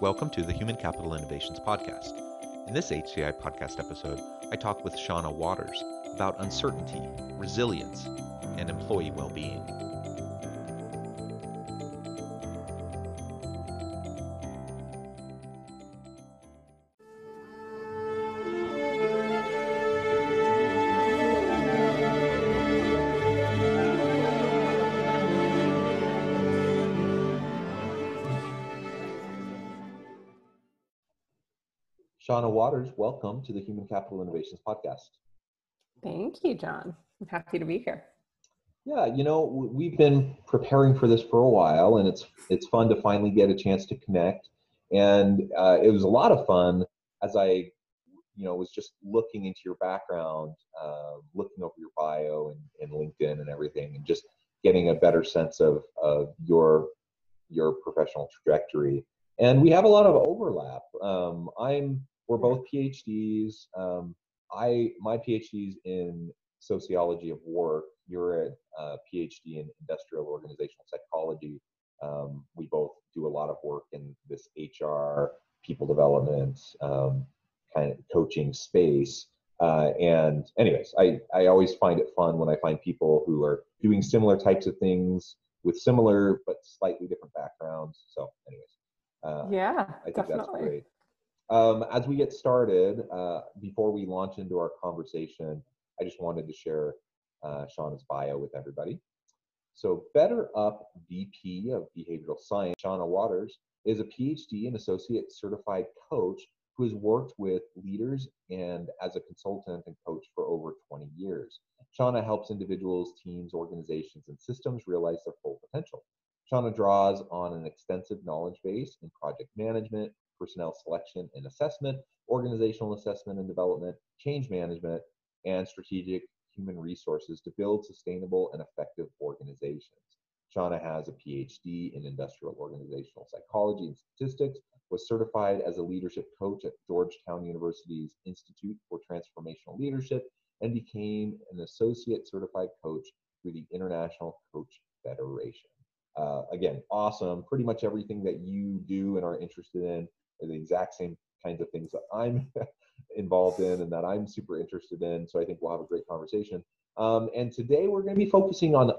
Welcome to the Human Capital Innovations Podcast. In this HCI podcast episode, I talk with Shonna Waters about uncertainty, resilience, and employee well being. Shonna Waters, welcome to the Human Capital Innovations Podcast. Thank you, John. I'm happy to be here. Yeah, you know, we've been preparing for this for a while, and it's it's fun to finally get a chance to connect. And uh, it was a lot of fun as I, you know, was just looking into your background, uh, looking over your bio and, and LinkedIn and everything, and just getting a better sense of of your your professional trajectory. And we have a lot of overlap. Um, I'm we're both PhDs. Um, I my PhD's in sociology of work. You're a uh, PhD in industrial organizational psychology. Um, we both do a lot of work in this HR, people development, um, kind of coaching space. Uh, and anyways, I, I always find it fun when I find people who are doing similar types of things with similar but slightly different backgrounds. So anyways, uh, yeah, I think definitely. that's great. Um, as we get started, uh, before we launch into our conversation, I just wanted to share uh, Shonna's bio with everybody. So, BetterUp VP of Behavioral Science, Shonna Waters, is a PhD and associate certified coach who has worked with leaders and as a consultant and coach for over 20 years. Shonna helps individuals, teams, organizations, and systems realize their full potential. Shonna draws on an extensive knowledge base in project management, personnel selection and assessment, organizational assessment and development, change management, and strategic human resources to build sustainable and effective organizations. Shonna has a PhD in industrial organizational psychology and statistics, was certified as a leadership coach at Georgetown University's Institute for Transformational Leadership, and became an associate certified coach through the International Coach Federation. Uh, again, awesome. Pretty much everything that you do and are interested in the exact same kinds of things that I'm involved in and that I'm super interested in. So I think we'll have a great conversation. Um, and today we're going to be focusing on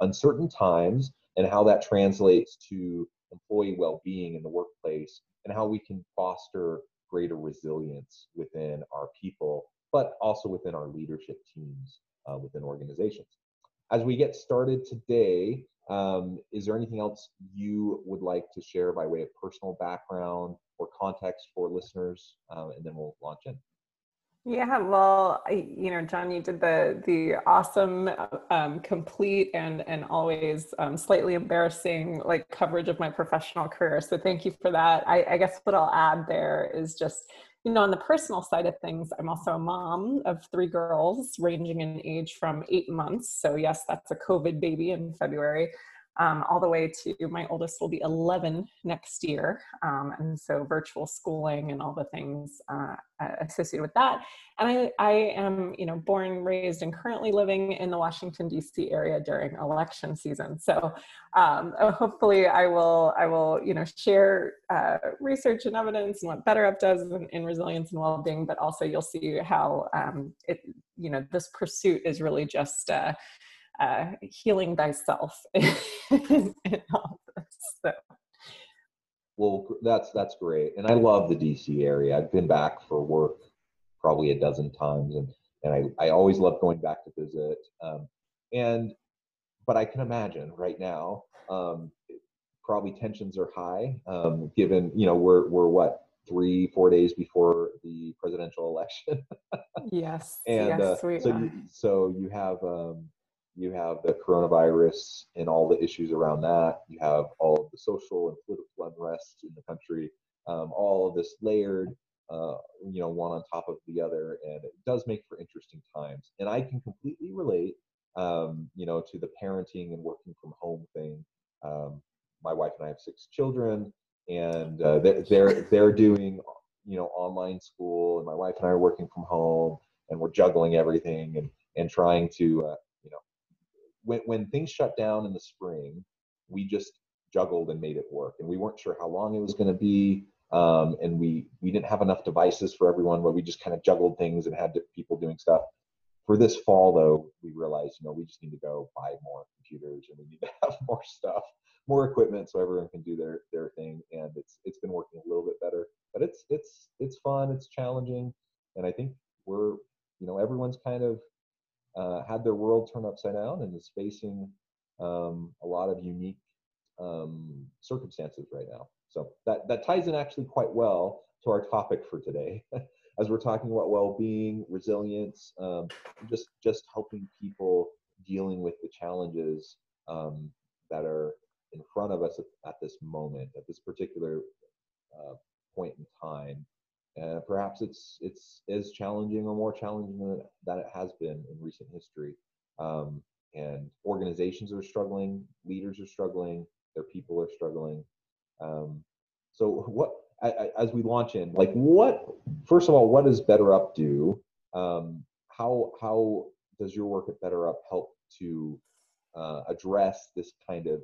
uncertain times and how that translates to employee well-being in the workplace and how we can foster greater resilience within our people, but also within our leadership teams uh, within organizations. As we get started today, um, is there anything else you would like to share by way of personal background or context for listeners? Um, and then we'll launch in. Yeah, well, you know, John, you did the the awesome, um, complete, and and always um, slightly embarrassing like coverage of my professional career. So thank you for that. I, I guess what I'll add there is just you know, on the personal side of things, I'm also a mom of three girls ranging in age from eight months. So, yes, that's a COVID baby in February um, all the way to my oldest will be 11 next year. Um, and so virtual schooling and all the things uh, associated with that. And I, I am, you know, born, raised, and currently living in the Washington D.C. area during election season. So um, uh, hopefully, I will, I will, you know, share uh, research and evidence and what BetterUp does in, in resilience and well-being. But also, you'll see how um, it, you know, this pursuit is really just. Uh, uh, healing thyself in, all this. So. Well, that's that's great, and I love the DC area. I've been back for work probably a dozen times, and and I, I always love going back to visit. Um, and but I can imagine right now, um, probably tensions are high, um, given you know we're we're what three four days before the presidential election. yes. and yes, uh, so you, so you have um, you have the coronavirus and all the issues around that. You have all of the social and political unrest in the country. Um, all of this layered, uh, you know, one on top of the other, and it does make for interesting times. And I can completely relate, um, you know, to the parenting and working from home thing. Um, my wife and I have six children, and uh, they're, they're doing, you know, online school, and my wife and I are working from home, and we're juggling everything and and trying to, uh, when when things shut down in the spring, we just juggled and made it work, and we weren't sure how long it was going to be um, and we we didn't have enough devices for everyone but we just kind of juggled things and had people doing stuff. For this fall though we realized you know we just need to go buy more computers and we need to have more stuff more equipment so everyone can do their their thing and it's it's been working a little bit better but it's it's it's fun it's challenging and i think we're you know everyone's kind of uh, had their world turned upside down and is facing um, a lot of unique um, circumstances right now so that, that ties in actually quite well to our topic for today. As we're talking about well-being, resilience, um, just just helping people dealing with the challenges um, that are in front of us at, at this moment, at this particular uh, point in time. And perhaps it's it's as challenging or more challenging than, it has been in recent history. Um, and organizations are struggling, leaders are struggling, their people are struggling. Um, so what, I, I, as we launch in, like what, first of all, what does BetterUp do? Um, how, how does your work at BetterUp help to uh, address this kind of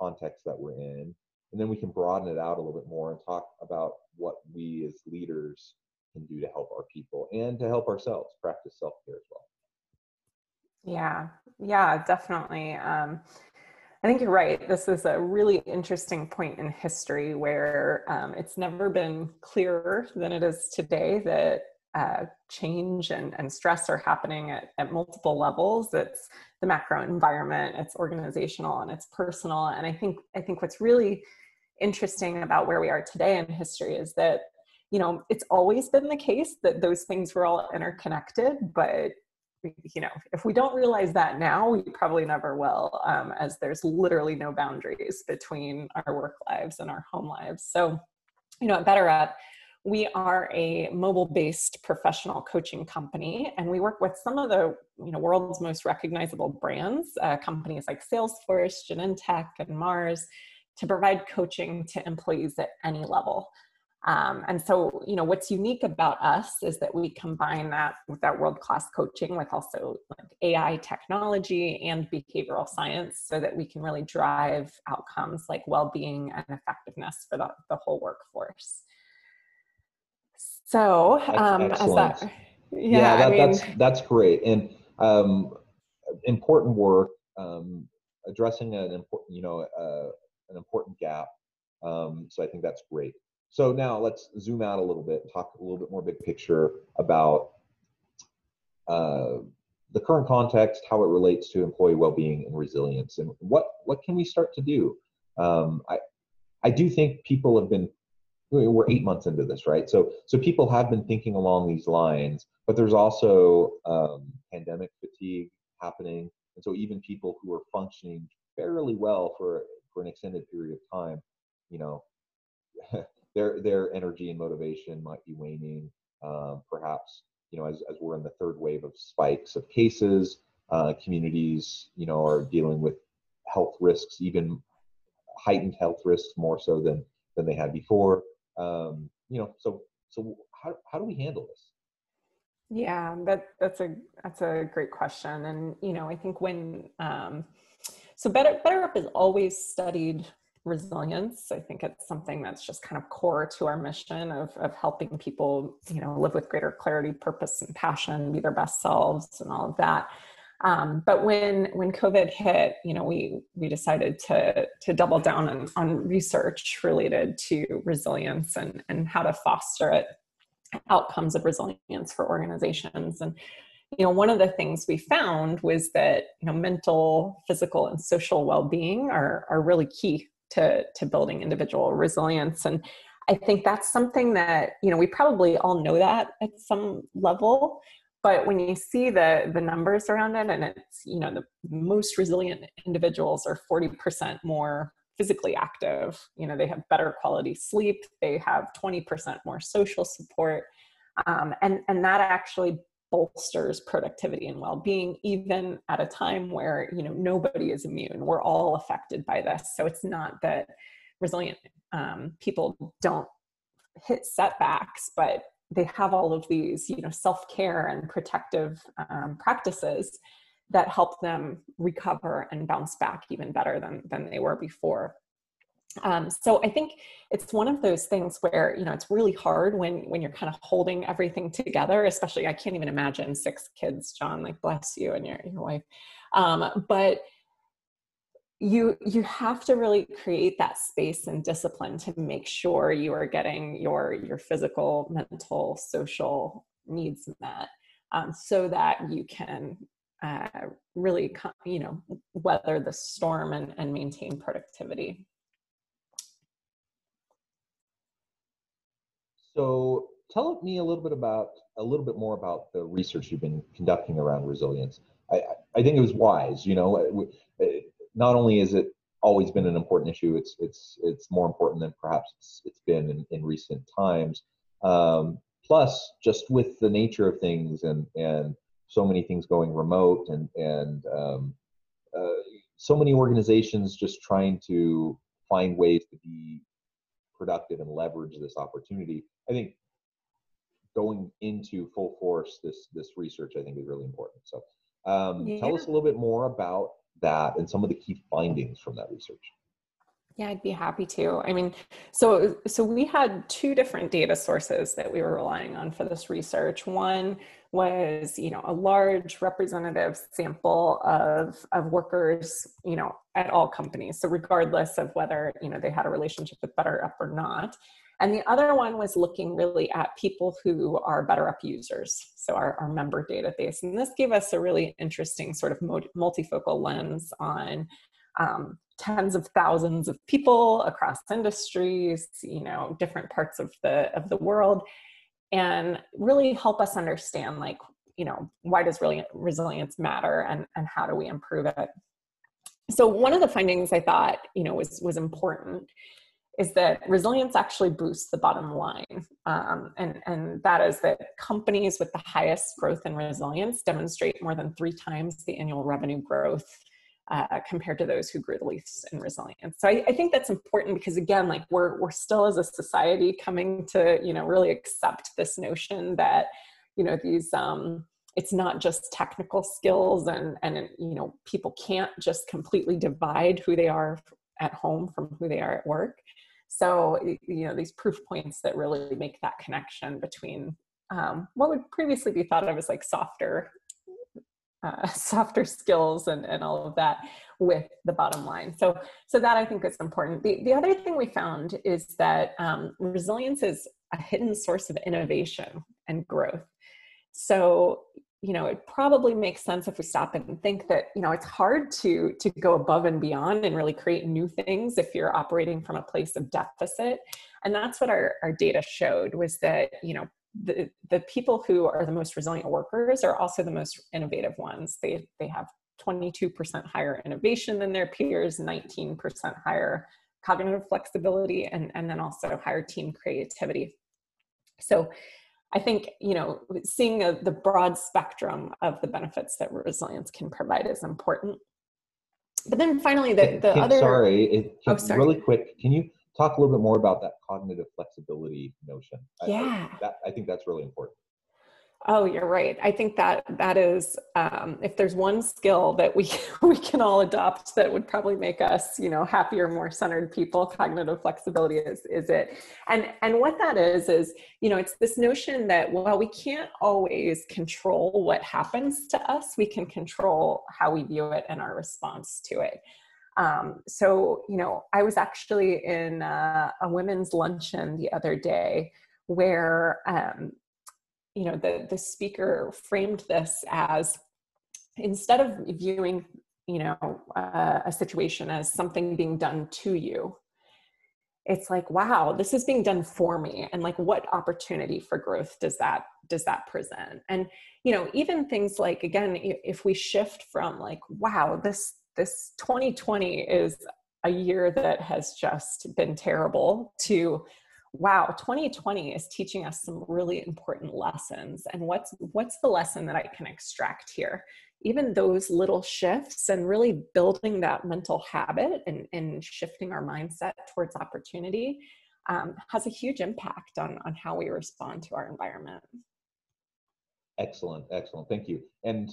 context that we're in? And then we can broaden it out a little bit more and talk about what we as leaders can do to help our people and to help ourselves practice self-care as well. Yeah, yeah, definitely. Um, I think you're right. This is a really interesting point in history where um, it's never been clearer than it is today that uh, change and, and stress are happening at, at multiple levels. It's the macro environment, it's organizational, and it's personal. And I think I think what's really interesting about where we are today in history is that you know it's always been the case that those things were all interconnected, but you know, if we don't realize that now, we probably never will, um, as there's literally no boundaries between our work lives and our home lives. So, you know, at BetterUp, we are a mobile-based professional coaching company, and we work with some of the you know world's most recognizable brands, uh, companies like Salesforce, Genentech, and Mars, to provide coaching to employees at any level. Um, and so, you know, what's unique about us is that we combine that with that world-class coaching with also like AI technology and behavioral science so that we can really drive outcomes like well-being and effectiveness for the, the whole workforce. So, um, as that, yeah, yeah that, I mean, that's, that's great. And um, important work, um, addressing an important, you know, uh, an important gap. Um, so I think that's great. So now let's zoom out a little bit talk a little bit more big picture about uh, the current context, how it relates to employee well-being and resilience, and what what can we start to do? Um, I I do think people have been we're eight months into this, right? So so people have been thinking along these lines, but there's also um, pandemic fatigue happening, and so even people who are functioning fairly well for for an extended period of time, you know, their their energy and motivation might be waning. Um, perhaps you know as, as we're in the third wave of spikes of cases, uh, communities you know are dealing with health risks, even heightened health risks more so than than they had before. Um, you know, so so how how do we handle this? Yeah, that that's a that's a great question, and you know I think when um, so Better BetterUp has always studied resilience. I think it's something that's just kind of core to our mission of, of helping people, you know, live with greater clarity, purpose, and passion, be their best selves, and all of that. Um, but when when COVID hit, you know, we we decided to to double down on, on research related to resilience and and how to foster it, outcomes of resilience for organizations. And you know one of the things we found was that you know mental physical and social well-being are, are really key to to building individual resilience. And i think that's something that you know we probably all know that at some level but when you see the the numbers around it and it's you know the most resilient individuals are 40% more physically active you know they have better quality sleep they have 20% more social support um, and and that actually bolsters productivity and well-being even at a time where you know nobody is immune. We're all affected by this. So it's not that resilient um, people don't hit setbacks but they have all of these you know self-care and protective um, practices that help them recover and bounce back even better than than they were before um, so i think it's one of those things where you know it's really hard when when you're kind of holding everything together especially i can't even imagine six kids john like bless you and your, your wife. Um, but you you have to really create that space and discipline to make sure you are getting your your physical mental social needs met um, so that you can uh, really you know weather the storm and, and maintain productivity so tell me a little bit about a little bit more about the research you've been conducting around resilience i i think it was wise you know not only is it always been an important issue, it's it's it's more important than perhaps it's, it's been in, in recent times. Um, plus, just with the nature of things and and so many things going remote and and um, uh, so many organizations just trying to find ways to be productive and leverage this opportunity. I think going into full force this this research I think is really important. So um, yeah. tell us a little bit more about that and some of the key findings from that research? Yeah, I'd be happy to. I mean, so so we had two different data sources that we were relying on for this research. One was, you know, a large representative sample of of workers, you know, at all companies. So regardless of whether, you know, they had a relationship with BetterUp or not. And the other one was looking really at people who are BetterUp users, so our, our member database. And this gave us a really interesting sort of multifocal lens on um, tens of thousands of people across industries, you know, different parts of the of the world, and really help us understand like, you know, why does really resilience matter and, and how do we improve it? So one of the findings I thought, you know, was was important is that resilience actually boosts the bottom line. Um, and, and that is that companies with the highest growth and resilience demonstrate more than three times the annual revenue growth uh, compared to those who grew the least in resilience. So I, I, think that's important because again, like we're we're still as a society coming to you know really accept this notion that you know these um, it's not just technical skills and and you know people can't just completely divide who they are at home from who they are at work so, you know, these proof points that really make that connection between um, what would previously be thought of as like softer, uh, softer skills and, and all of that with the bottom line. So, so that I think is important. The, the other thing we found is that um, resilience is a hidden source of innovation and growth. So, you know it probably makes sense if we stop and think that you know it's hard to to go above and beyond and really create new things if you're operating from a place of deficit and that's what our, our data showed was that you know the, the people who are the most resilient workers are also the most innovative ones. They they have 22% higher innovation than their peers 19% higher cognitive flexibility and, and then also higher team creativity. So I think you know seeing a, the broad spectrum of the benefits that resilience can provide is important. But then finally, the, the other sorry, it, oh, sorry, really quick, can you talk a little bit more about that cognitive flexibility notion? Yeah, I, that, I think that's really important. Oh, you're right. I think that that is, um, if there's one skill that we we can all adopt that would probably make us, you know, happier, more centered people, cognitive flexibility is is it. And and what that is is, you know, it's this notion that while we can't always control what happens to us, we can control how we view it and our response to it. Um, so, you know, I was actually in a, a women's luncheon the other day where um, you know the the speaker framed this as instead of viewing you know uh, a situation as something being done to you it's like wow this is being done for me. And like what opportunity for growth does that does that present? And you know even things like again if we shift from like wow this this 2020 is a year that has just been terrible to wow 2020 is teaching us some really important lessons and what's what's the lesson that i can extract here even those little shifts and really building that mental habit and, and shifting our mindset towards opportunity um, has a huge impact on, on how we respond to our environment. Excellent, excellent. Thank you. And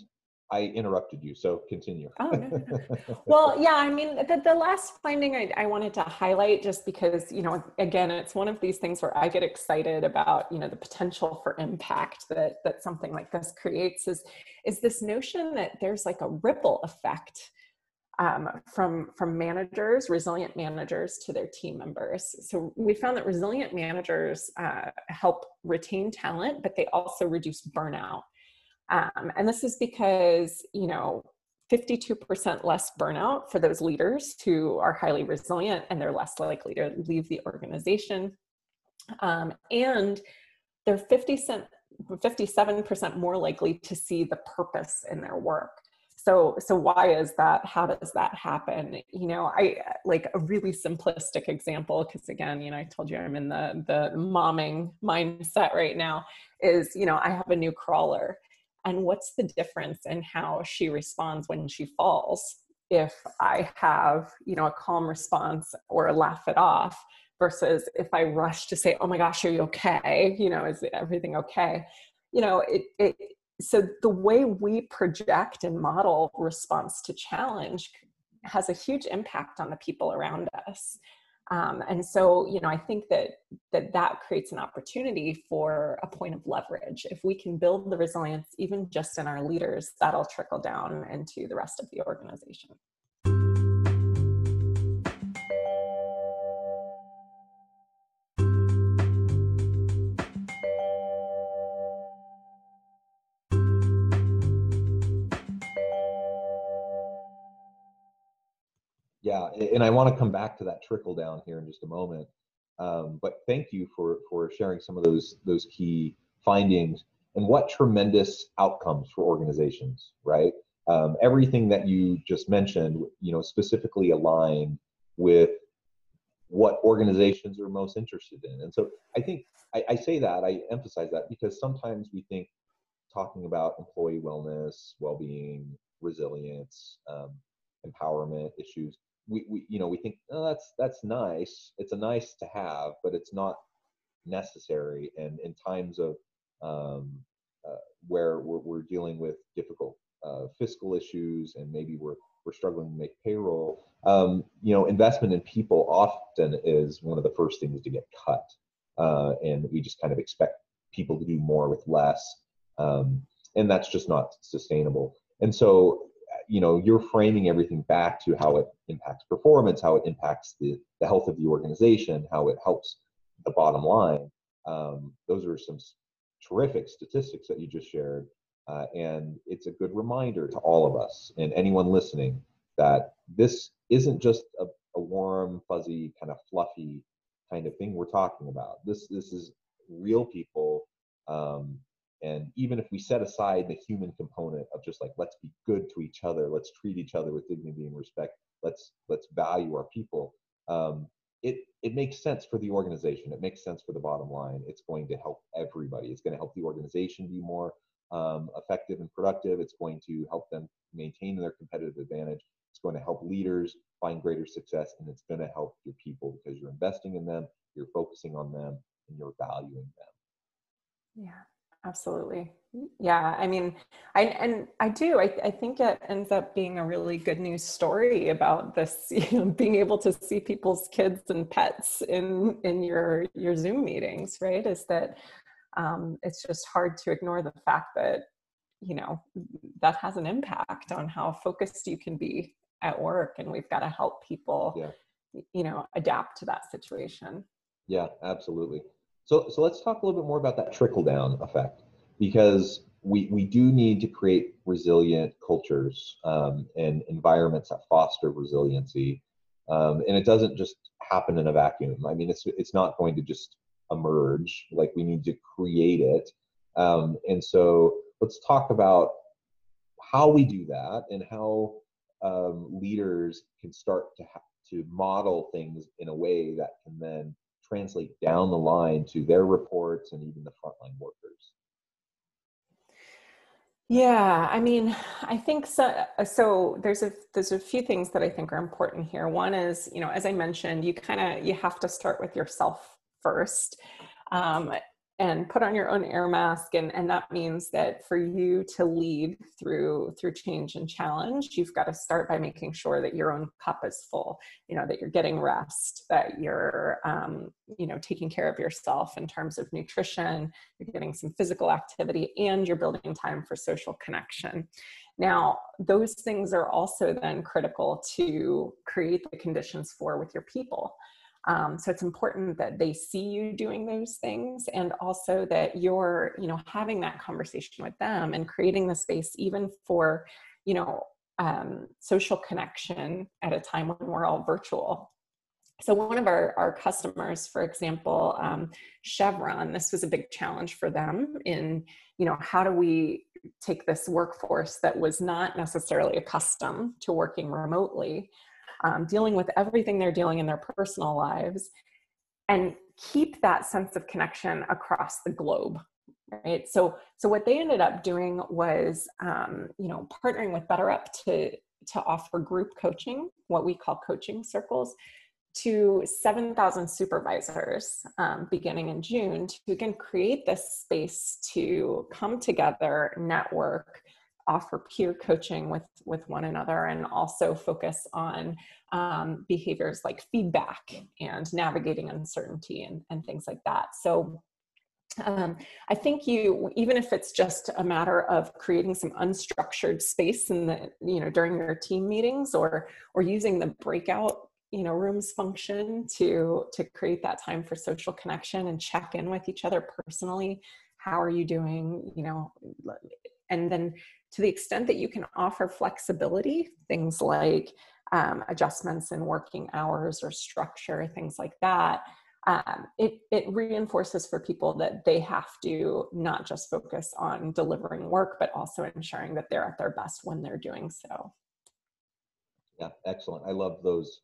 I interrupted you, so continue. Oh, no, no, no. well, yeah, I mean, the, the last finding I, I wanted to highlight just because, you know, again, it's one of these things where I get excited about, you know, the potential for impact that, that something like this creates is, is this notion that there's like a ripple effect um, from from managers, resilient managers to their team members. So we found that resilient managers uh, help retain talent, but they also reduce burnout. Um, and this is because, you know, 52% less burnout for those leaders who are highly resilient and they're less likely to leave the organization. Um, and they're 50 cent, 57% more likely to see the purpose in their work. So, so why is that? How does that happen? You know, I like a really simplistic example because again, you know, I told you I'm in the the momming mindset right now. Is you know, I have a new crawler, and what's the difference in how she responds when she falls? If i have you know a calm response or laugh it off versus if i rush to say oh my gosh are you okay? You know is everything okay? You know it, it so the way we project and model response to challenge has a huge impact on the people around us um, and so, you know, I think that, that that creates an opportunity for a point of leverage. If we can build the resilience, even just in our leaders, that'll trickle down into the rest of the organization. And I want to come back to that trickle down here in just a moment. Um, but thank you for for sharing some of those those key findings and what tremendous outcomes for organizations, right? Um, everything that you just mentioned, you know, specifically aligned with what organizations are most interested in. And so I think I, I say that I emphasize that because sometimes we think talking about employee wellness, well-being, resilience, um, empowerment issues we, we you know we think oh that's that's nice. It's a nice to have but it's not necessary. And in times of um, uh, where we're, we're, dealing with difficult uh, fiscal issues and maybe we're we're struggling to make payroll um, you know investment in people often is one of the first things to get cut. Uh, and we just kind of expect people to do more with less um, and that's just not sustainable. And so you know you're framing everything back to how it impacts performance how it impacts the, the health of the organization how it helps the bottom line. Um, those are some terrific statistics that you just shared uh, and it's a good reminder to all of us and anyone listening that this isn't just a, a warm fuzzy kind of fluffy kind of thing we're talking about. This this is real people um, and even if we set aside the human component of just like let's be good to each other let's treat each other with dignity and respect let's let's value our people um, it it makes sense for the organization. It makes sense for the bottom line. It's going to help everybody. It's going to help the organization be more um, effective and productive. It's going to help them maintain their competitive advantage. It's going to help leaders find greater success and it's going to help your people because you're investing in them you're focusing on them and you're valuing them. Yeah Absolutely. Yeah. I mean, I, and I do, I, I think it ends up being a really good news story about this, you know, being able to see people's kids and pets in, in your, your Zoom meetings, right. Is that um, it's just hard to ignore the fact that, you know, that has an impact on how focused you can be at work. And we've got to help people, yeah. you know, adapt to that situation. Yeah, absolutely. So, so let's talk a little bit more about that trickle down effect because we, we do need to create resilient cultures um, and environments that foster resiliency. um, and it doesn't just happen in a vacuum. I mean, it's it's not going to just emerge. Like we need to create it, um, and so let's talk about how we do that and how um, leaders can start to ha- to model things in a way that can then translate down the line to their reports and even the frontline workers. Yeah, I mean, I think so. So there's a there's a few things that I think are important here. One is, you know, as I mentioned, you kind of you have to start with yourself first. Um, and put on your own air mask and, and that means that for you to lead through through change and challenge you've got to start by making sure that your own cup is full you know that you're getting rest that you're um, you know taking care of yourself in terms of nutrition you're getting some physical activity and you're building time for social connection. Now those things are also then critical to create the conditions for with your people um, so it's important that they see you doing those things and also that you're, you know, having that conversation with them and creating the space even for, you know, um, social connection at a time when we're all virtual. So one of our, our customers, for example, um, Chevron, this was a big challenge for them in, you know, how do we take this workforce that was not necessarily accustomed to working remotely um, dealing with everything they're dealing in their personal lives and keep that sense of connection across the globe right? So so what they ended up doing was um, you know partnering with BetterUp to to offer group coaching what we call coaching circles to 7,000 supervisors um, beginning in June to again create this space to come together, network, offer peer coaching with with one another and also focus on um, behaviors like feedback and navigating uncertainty and, and things like that so um, I think you, even if it's just a matter of creating some unstructured space in the, you know, during your team meetings, or or using the breakout, you know, rooms function to to create that time for social connection and check in with each other personally. How are you doing? You know, and then to the extent that you can offer flexibility, things like um, adjustments in working hours or structure, things like that, um, it, it reinforces for people that they have to not just focus on delivering work, but also ensuring that they're at their best when they're doing so. Yeah, excellent. I love those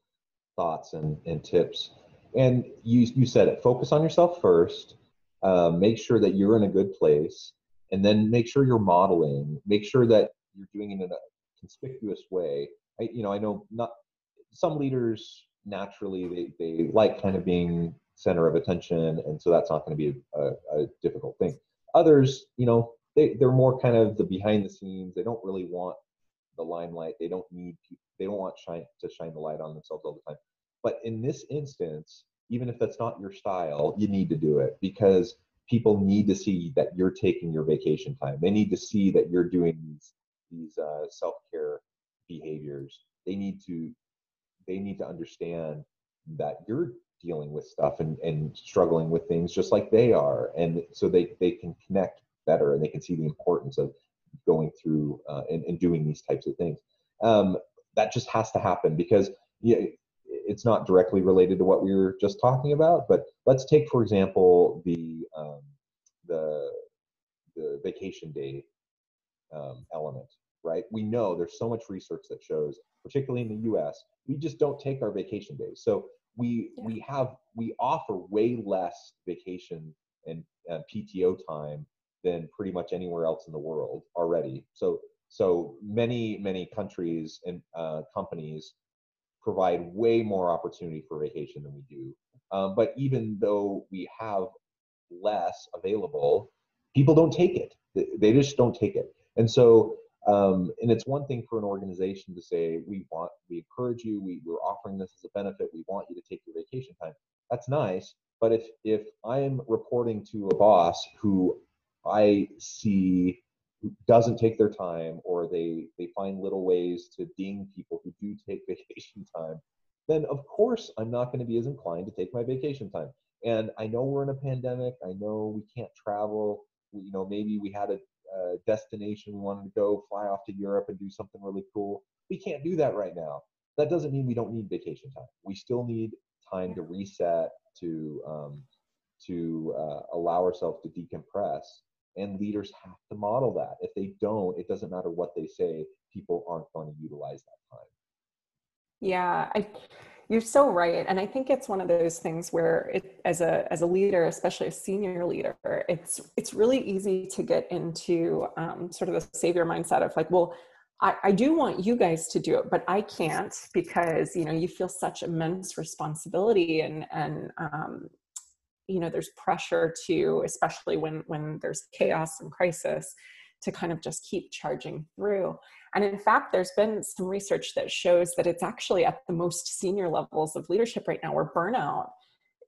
thoughts and, and tips. And you, you said it focus on yourself first, uh, make sure that you're in a good place, and then make sure you're modeling make sure that you're doing it in a conspicuous way. I, you know i know not some leaders naturally they, they like kind of being center of attention and so that's not going to be a, a, difficult thing. Others you know they, they're more kind of the behind the scenes. They don't really want the limelight. They don't need they don't want shine to shine the light on themselves all the time. But in this instance even if that's not your style you need to do it because people need to see that you're taking your vacation time. They need to see that you're doing these these uh, self care behaviors. They need to they need to understand that you're dealing with stuff and, and struggling with things just like they are, and so they they can connect better and they can see the importance of going through uh, and, and doing these types of things. Um, that just has to happen because it's not directly related to what we were just talking about, but let's take, for example, the um, the the vacation day um, element, right? We know there's so much research that shows, particularly in the U.S., we just don't take our vacation days. So we yeah. we have we offer way less vacation and uh, PTO time than pretty much anywhere else in the world already. So so many many countries and uh, companies provide way more opportunity for vacation than we do. Um, but even though we have less available, people don't take it. They just don't take it. And so, um, and it's one thing for an organization to say, we want, we encourage you, we, we're offering this as a benefit, we want you to take your vacation time. That's nice. But if, if I'm reporting to a boss who I see doesn't take their time or they they find little ways to ding people who do take vacation time then of course i'm not going to be as inclined to take my vacation time and i know we're in a pandemic i know we can't travel you know maybe we had a, a destination we wanted to go fly off to europe and do something really cool we can't do that right now that doesn't mean we don't need vacation time. We still need time to reset, to um, to uh, allow ourselves to decompress. And leaders have to model that. If they don't, it doesn't matter what they say. People aren't going to utilize that time. Yeah, I, you're so right, and I think it's one of those things where, it, as a as a leader, especially a senior leader, it's it's really easy to get into um, sort of the savior mindset of like, well, I, I do want you guys to do it, but I can't because you know you feel such immense responsibility and and um, you know there's pressure to, especially when when there's chaos and crisis, to kind of just keep charging through. And in fact, there's been some research that shows that it's actually at the most senior levels of leadership right now where burnout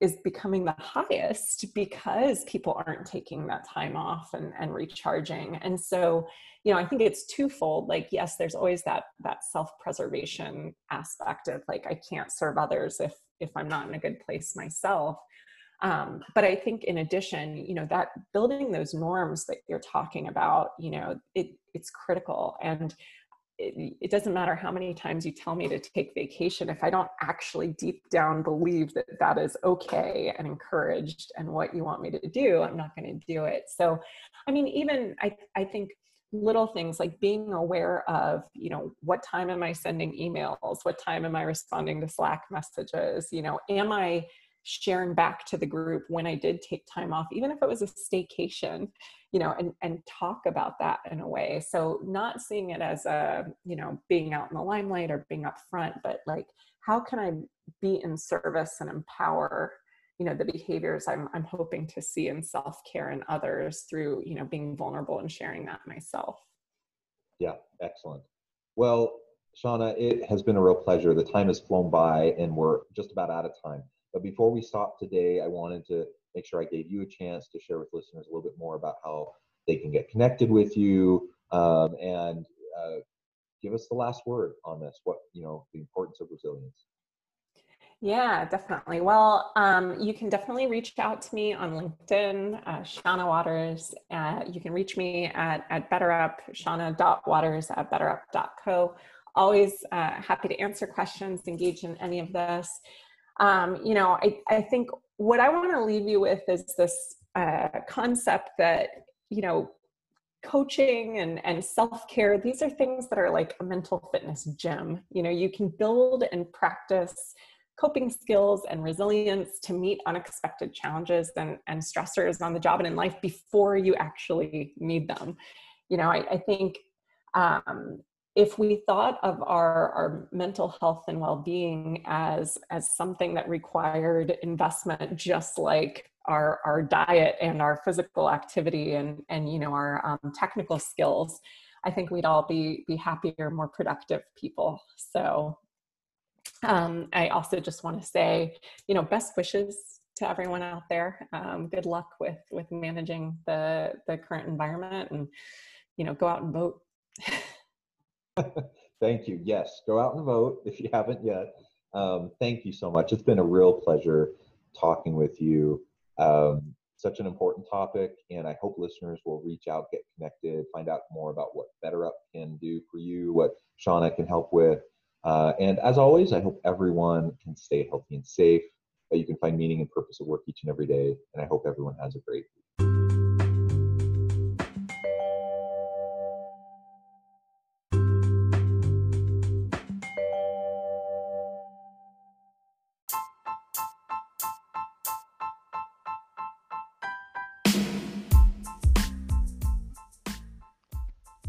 is becoming the highest because people aren't taking that time off and, and recharging. And so, you know, I think it's twofold. Like, yes, there's always that that self-preservation aspect of like I can't serve others if if I'm not in a good place myself. Um, but I think in addition, you know, that building those norms that you're talking about, you know, it it's critical. And it, it, doesn't matter how many times you tell me to take vacation if i don't actually deep down believe that that is okay and encouraged and what you want me to do i'm not going to do it. So i mean even i i think little things like being aware of you know what time am i sending emails? What time am i responding to slack messages? You know am i sharing back to the group when I did take time off, even if it was a staycation, you know, and, and talk about that in a way. So not seeing it as a, you know, being out in the limelight or being up front, but like, how can I be in service and empower, you know, the behaviors I'm, I'm hoping to see in self-care and others through, you know, being vulnerable and sharing that myself. Yeah, excellent. Well, Shonna, it has been a real pleasure. The time has flown by and we're just about out of time. But before we stop today, I wanted to make sure I gave you a chance to share with listeners a little bit more about how they can get connected with you um, and uh, give us the last word on this. What you know, the importance of resilience. Yeah, definitely. Well, um, you can definitely reach out to me on LinkedIn, uh, Shonna Waters. Uh, you can reach me at, at BetterUp, shonna.waters at betterup.co. Always uh, happy to answer questions, engage in any of this um, you know, I, I think what I want to leave you with is this uh, concept that, you know, coaching and, and self-care, these are things that are like a mental fitness gym. You know, you can build and practice coping skills and resilience to meet unexpected challenges and, and stressors on the job and in life before you actually need them. You know, I, I think um, if we thought of our, our mental health and well-being as as something that required investment just like our our diet and our physical activity and and you know our um, technical skills i think we'd all be be happier more productive people. So um, i also just want to say you know best wishes to everyone out there. Um, good luck with with managing the the current environment and you know go out and vote thank you. Yes, go out and vote if you haven't yet. Um, thank you so much. It's been a real pleasure talking with you. Um, such an important topic, and I hope listeners will reach out, get connected, find out more about what BetterUp can do for you, what Shonna can help with. Uh, and as always, I hope everyone can stay healthy and safe, that you can find meaning and purpose of work each and every day. And I hope everyone has a great week.